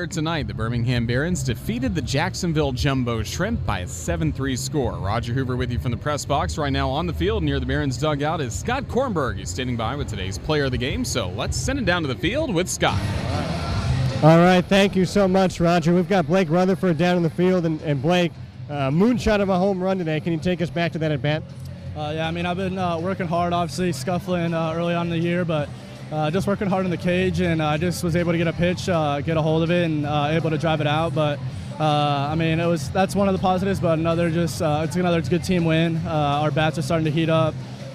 where tonight the Birmingham Barons defeated the Jacksonville Jumbo Shrimp by a 7 3 score. Roger Hoover with you from the press box. Right now on the field near the Barons dugout is Scott Kornberg. He's standing by with today's player of the game. So let's send it down to the field with Scott. All right, thank you so much, Roger. We've got Blake Rutherford down in the field, and, and Blake, uh, moonshot of a home run today. Can you take us back to that at bat? Uh, yeah, I mean, I've been uh, working hard, obviously, scuffling uh, early on in the year, but uh, just working hard in the cage, and I just was able to get a pitch, uh, get a hold of it, and uh, able to drive it out. But uh, I mean, it was that's one of the positives, but another just uh, it's another good team win. our bats are starting to heat up,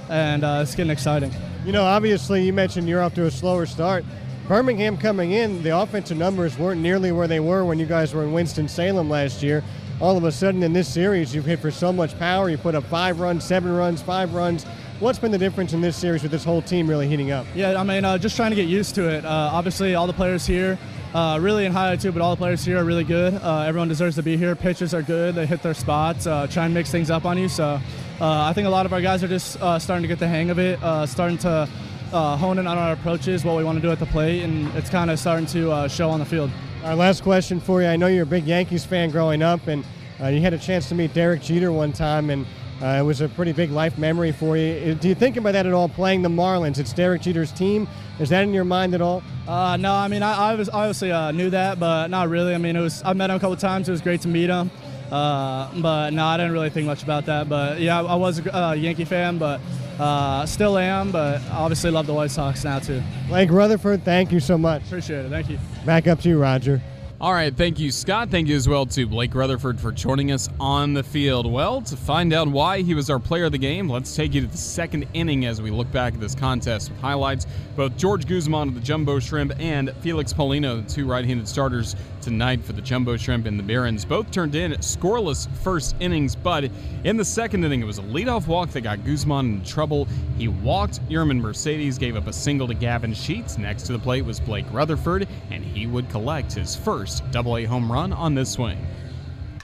and it's getting exciting. You know, obviously, you mentioned you're off to a slower start. Birmingham coming in, the offensive numbers weren't nearly where they were when you guys were in Winston-Salem last year. All of a sudden in this series, you've hit for so much power. You put up five runs, seven runs, five runs. What's been the difference in this series with this whole team really heating up? Yeah, I mean, uh, just trying to get used to it. Uh, obviously, all the players here, uh, really in high too, but all the players here are really good. Uh, everyone deserves to be here. Pitches are good. They hit their spots. Uh, try and mix things up on you. So uh, I think a lot of our guys are just starting to get the hang of it, starting to uh, honing on our approaches, what we want to do at the plate, and it's kind of starting to uh, show on the field. Our last question for you. I know you're a big Yankees fan growing up, and uh, you had a chance to meet Derek Jeter one time, and uh, it was a pretty big life memory for you. Uh, do you think about that at all, playing the Marlins? It's Derek Jeter's team. Is that in your mind at all? Uh, no, I mean, I, I was obviously knew that, but not really. I mean, it was I met him a couple times. It was great to meet him. but no, I didn't really think much about that. But yeah, I was a Yankee fan, but uh, still am, but obviously love the White Sox now too. Blake Rutherford, thank you so much. Appreciate it. Thank you. Back up to you, Roger. All right, thank you, Scott. Thank you as well to Blake Rutherford for joining us on the field. Well, to find out why he was our player of the game, let's take you to the second inning as we look back at this contest with highlights. Both George Guzman of the Jumbo Shrimp and Felix Paulino, the two right-handed starters tonight for the Jumbo Shrimp and the Barons, both turned in scoreless first innings, but in the second inning, it was a leadoff walk that got Guzman in trouble. He walked Yermin Mercedes, gave up a single to Gavin Sheets. Next to the plate was Blake Rutherford, and he would collect his first first double A home run on this swing.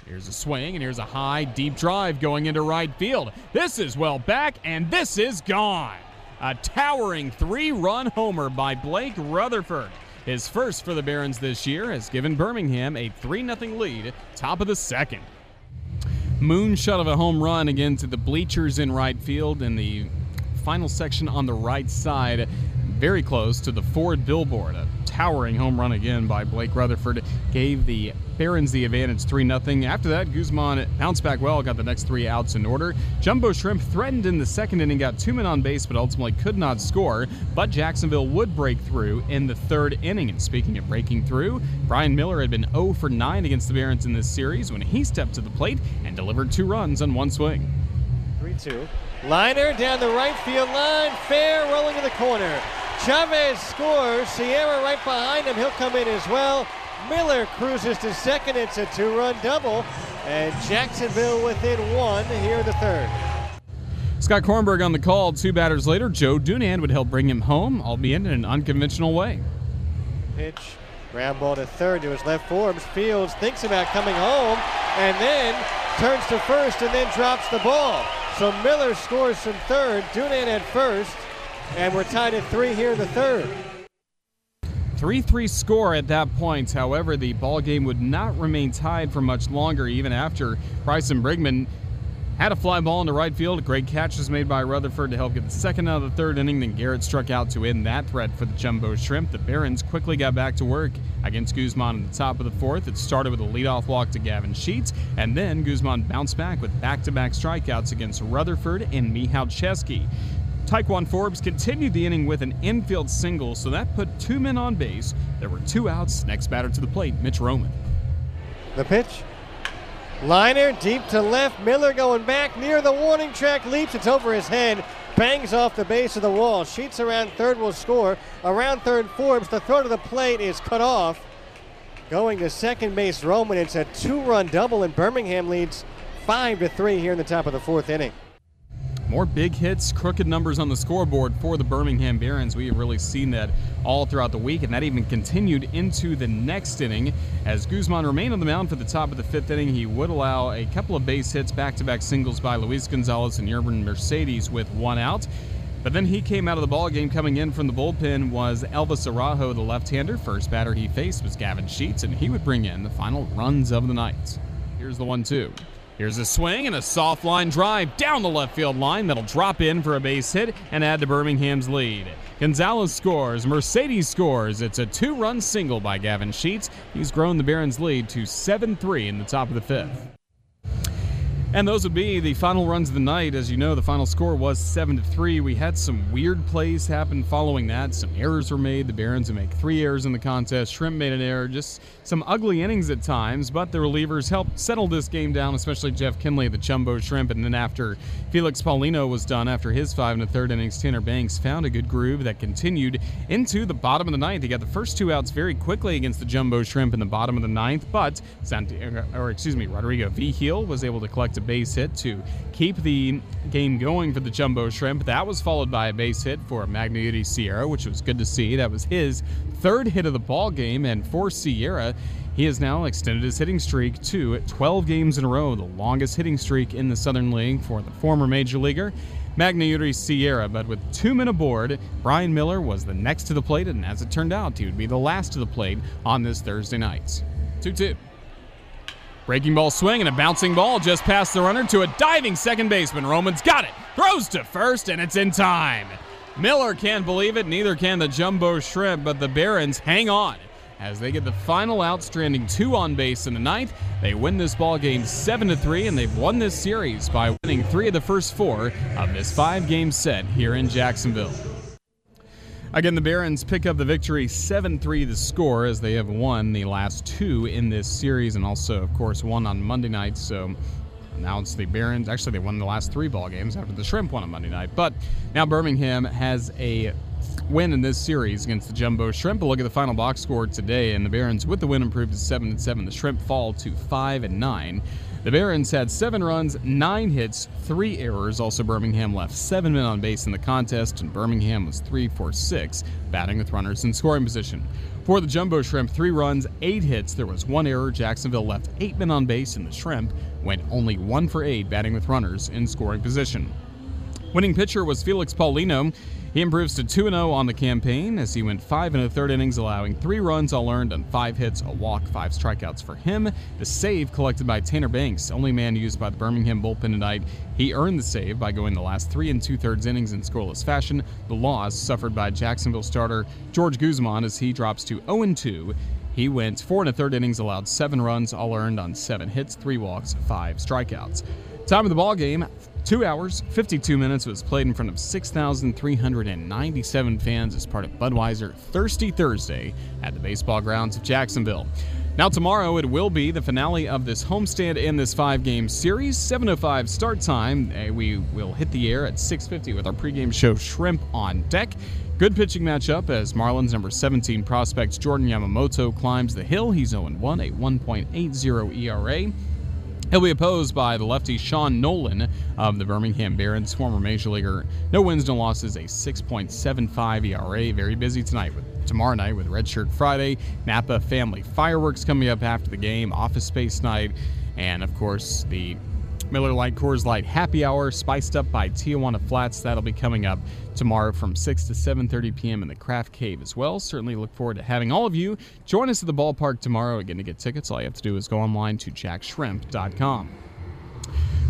Here's a swing, and here's a high, deep drive going into right field. This is well back, and this is gone. A towering three run homer by Blake Rutherford. His first for the Barons this year has given Birmingham a 3 0 lead, top of the second. Moonshot of a home run again to the bleachers in right field in the final section on the right side very close to the Ford billboard. Towering home run again by Blake Rutherford gave the Barons the advantage 3 0. After that, Guzman bounced back well, got the next three outs in order. Jumbo Shrimp threatened in the second inning, got two men on base, but ultimately could not score. But Jacksonville would break through in the third inning. And speaking of breaking through, Brian Miller had been 0 for 9 against the Barons in this series when he stepped to the plate and delivered two runs on one swing. 3 2. Liner down the right field line, fair, rolling in the corner. Chavez scores. Sierra right behind him. He'll come in as well. Miller cruises to second. It's a two run double. And Jacksonville within one here in the third. Scott Kornberg on the call. Two batters later, Joe Dunand would help bring him home, albeit in an unconventional way. Pitch. Ground ball to third to his left Forbes. Fields thinks about coming home and then turns to first and then drops the ball. So Miller scores from third. Dunand at first. And we're tied at three here in the third. 3 3 score at that point. However, the ball game would not remain tied for much longer, even after Bryson Brigman had a fly ball into right field. Great catch was made by Rutherford to help get the second out of the third inning. Then Garrett struck out to end that threat for the Jumbo Shrimp. The Barons quickly got back to work against Guzman in the top of the fourth. It started with a leadoff walk to Gavin Sheets, and then Guzman bounced back with back to back strikeouts against Rutherford and Michal Chesky. Ti'Quan Forbes continued the inning with an infield single, so that put two men on base. There were two outs. Next batter to the plate, Mitch Roman. The pitch. Liner deep to left. Miller going back near the warning track. Leaps. It's over his head. Bangs off the base of the wall. Sheets around third will score. Around third, Forbes. The throw to the plate is cut off. Going to second base, Roman. It's a two-run double, and Birmingham leads five to three here in the top of the fourth inning. More big hits, crooked numbers on the scoreboard for the Birmingham Barons. We have really seen that all throughout the week, and that even continued into the next inning. As Guzman remained on the mound for the top of the fifth inning, he would allow a couple of base hits, back to back singles by Luis Gonzalez and Yermin Mercedes with one out. But then he came out of the ball game coming in from the bullpen was Elvis Araujo, the left-hander. First batter he faced was Gavin Sheets, and he would bring in the final runs of the night. Here's the one-two. Here's a swing and a soft line drive down the left field line that'll drop in for a base hit and add to Birmingham's lead. Gonzalez scores, Mercedes scores. It's a two run single by Gavin Sheets. He's grown the Barons' lead to 7 3 in the top of the fifth. And those would be the final runs of the night. As you know, the final score was 7 to 3. We had some weird plays happen following that. Some errors were made. The Barons would make three errors in the contest. Shrimp made an error. Just some ugly innings at times, but the relievers helped settle this game down, especially Jeff Kinley, the Jumbo Shrimp. And then after Felix Paulino was done after his five and a third innings, Tanner Banks found a good groove that continued into the bottom of the ninth. He got the first two outs very quickly against the Jumbo Shrimp in the bottom of the ninth, but Santiago, or excuse me, Rodrigo Vigil was able to collect a base hit to keep the game going for the Jumbo Shrimp. That was followed by a base hit for Magneuris Sierra, which was good to see. That was his third hit of the ball game, and for Sierra, he has now extended his hitting streak to 12 games in a row, the longest hitting streak in the Southern League for the former major leaguer. Magneuris Sierra, but with two men aboard, Brian Miller was the next to the plate, and as it turned out, he would be the last to the plate on this Thursday night. 2 2. Breaking ball swing and a bouncing ball just past the runner to a diving second baseman. Roman's got it, throws to first, and it's in time. Miller can't believe it, neither can the Jumbo Shrimp, but the Barons hang on. As they get the final out, stranding two on base in the ninth, they win this ball game seven to three, and they've won this series by winning three of the first four of this five-game set here in Jacksonville. Again, the Barons pick up the victory 7 3 the score as they have won the last two in this series and also, of course, won on Monday night. So now it's the Barons. Actually, they won the last three ball games after the Shrimp won on Monday night. But now Birmingham has a win in this series against the Jumbo Shrimp. A look at the final box score today, and the Barons with the win improved to 7 7. The Shrimp fall to 5 and 9. The Barons had seven runs, nine hits, three errors. Also, Birmingham left seven men on base in the contest, and Birmingham was three for six, batting with runners in scoring position. For the Jumbo Shrimp, three runs, eight hits. There was one error. Jacksonville left eight men on base, and the Shrimp went only one for eight, batting with runners in scoring position. Winning pitcher was Felix Paulino. He improves to 2 0 on the campaign as he went 5 and a third innings, allowing three runs all earned on five hits, a walk, five strikeouts for him. The save collected by Tanner Banks, only man used by the Birmingham bullpen tonight. He earned the save by going the last three and two thirds innings in scoreless fashion. The loss suffered by Jacksonville starter George Guzman as he drops to 0 2. He went four and a third innings, allowed seven runs, all earned on seven hits, three walks, five strikeouts. Time of the ball game, Two hours, 52 minutes was played in front of 6,397 fans as part of Budweiser Thirsty Thursday at the baseball grounds of Jacksonville. Now, tomorrow it will be the finale of this homestand in this five game series. 7.05 start time. Eh, we will hit the air at 6.50 with our pregame show Shrimp on Deck. Good pitching matchup as Marlins number 17 prospect Jordan Yamamoto climbs the hill. He's 0 1, a 1.80 ERA. He'll be opposed by the lefty Sean Nolin of the Birmingham Barons, former major leaguer. No wins, no losses, a 6.75 ERA. Very busy tonight with tomorrow night with Redshirt Friday, Napa Family Fireworks coming up after the game, Office Space Night, and of course the Miller Lite Coors Light Happy Hour, spiced up by Tijuana Flats. That'll be coming up tomorrow from 6 to 7:30 p.m. in the Craft Cave as well. Certainly look forward to having all of you join us at the ballpark tomorrow. Again, to get tickets, all you have to do is go online to jaxshrimp.com.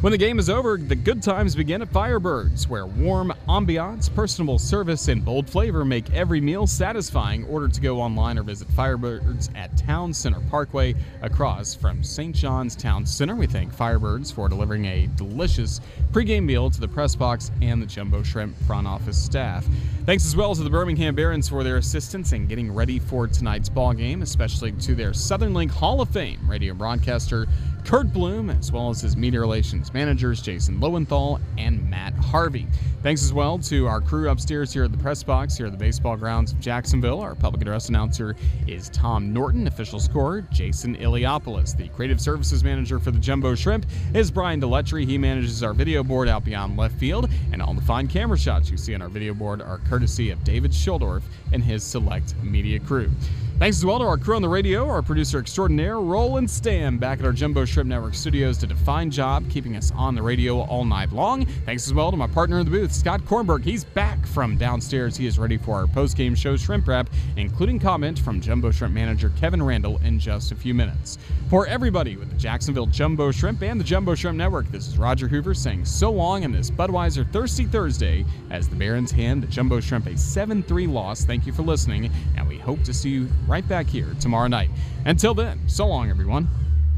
When the game is over, the good times begin at Firebirds, where warm ambiance, personable service, and bold flavor make every meal satisfying. Order to go online or visit Firebirds at Town Center Parkway across from St. John's Town Center. We thank Firebirds for delivering a delicious pregame meal to the press box and the Jumbo Shrimp front office staff. Thanks as well to the Birmingham Barons for their assistance in getting ready for tonight's ball game, especially to their Southern League Hall of Fame radio broadcaster Curt Bloom, as well as his media relations managers, Jason Lowenthal and Matt Harvey. Thanks as well to our crew upstairs here at the press box here at the baseball grounds of Jacksonville. Our public address announcer is Tom Norton, official scorer Jason Iliopoulos. The creative services manager for the Jumbo Shrimp is Brian Deletry. He manages our video board out beyond left field, and all the fine camera shots you see on our video board are courtesy of David Schildorf and his select media crew. Thanks as well to our crew on the radio, our producer extraordinaire, Roland Stam, back at our Jumbo Shrimp Network studios to define job, keeping us on the radio all night long. Thanks as well to my partner in the booth, Scott Kornberg. He's back from downstairs. He is ready for our post-game show shrimp wrap, including comment from Jumbo Shrimp manager Kevin Randel in just a few minutes. For everybody with the Jacksonville Jumbo Shrimp and the Jumbo Shrimp Network, this is Roger Hoover saying so long on this Budweiser Thirsty Thursday as the Barons hand the Jumbo Shrimp a 7 3 loss. Thank you for listening, and we hope to see you right back here tomorrow night. Until then, so long, everyone.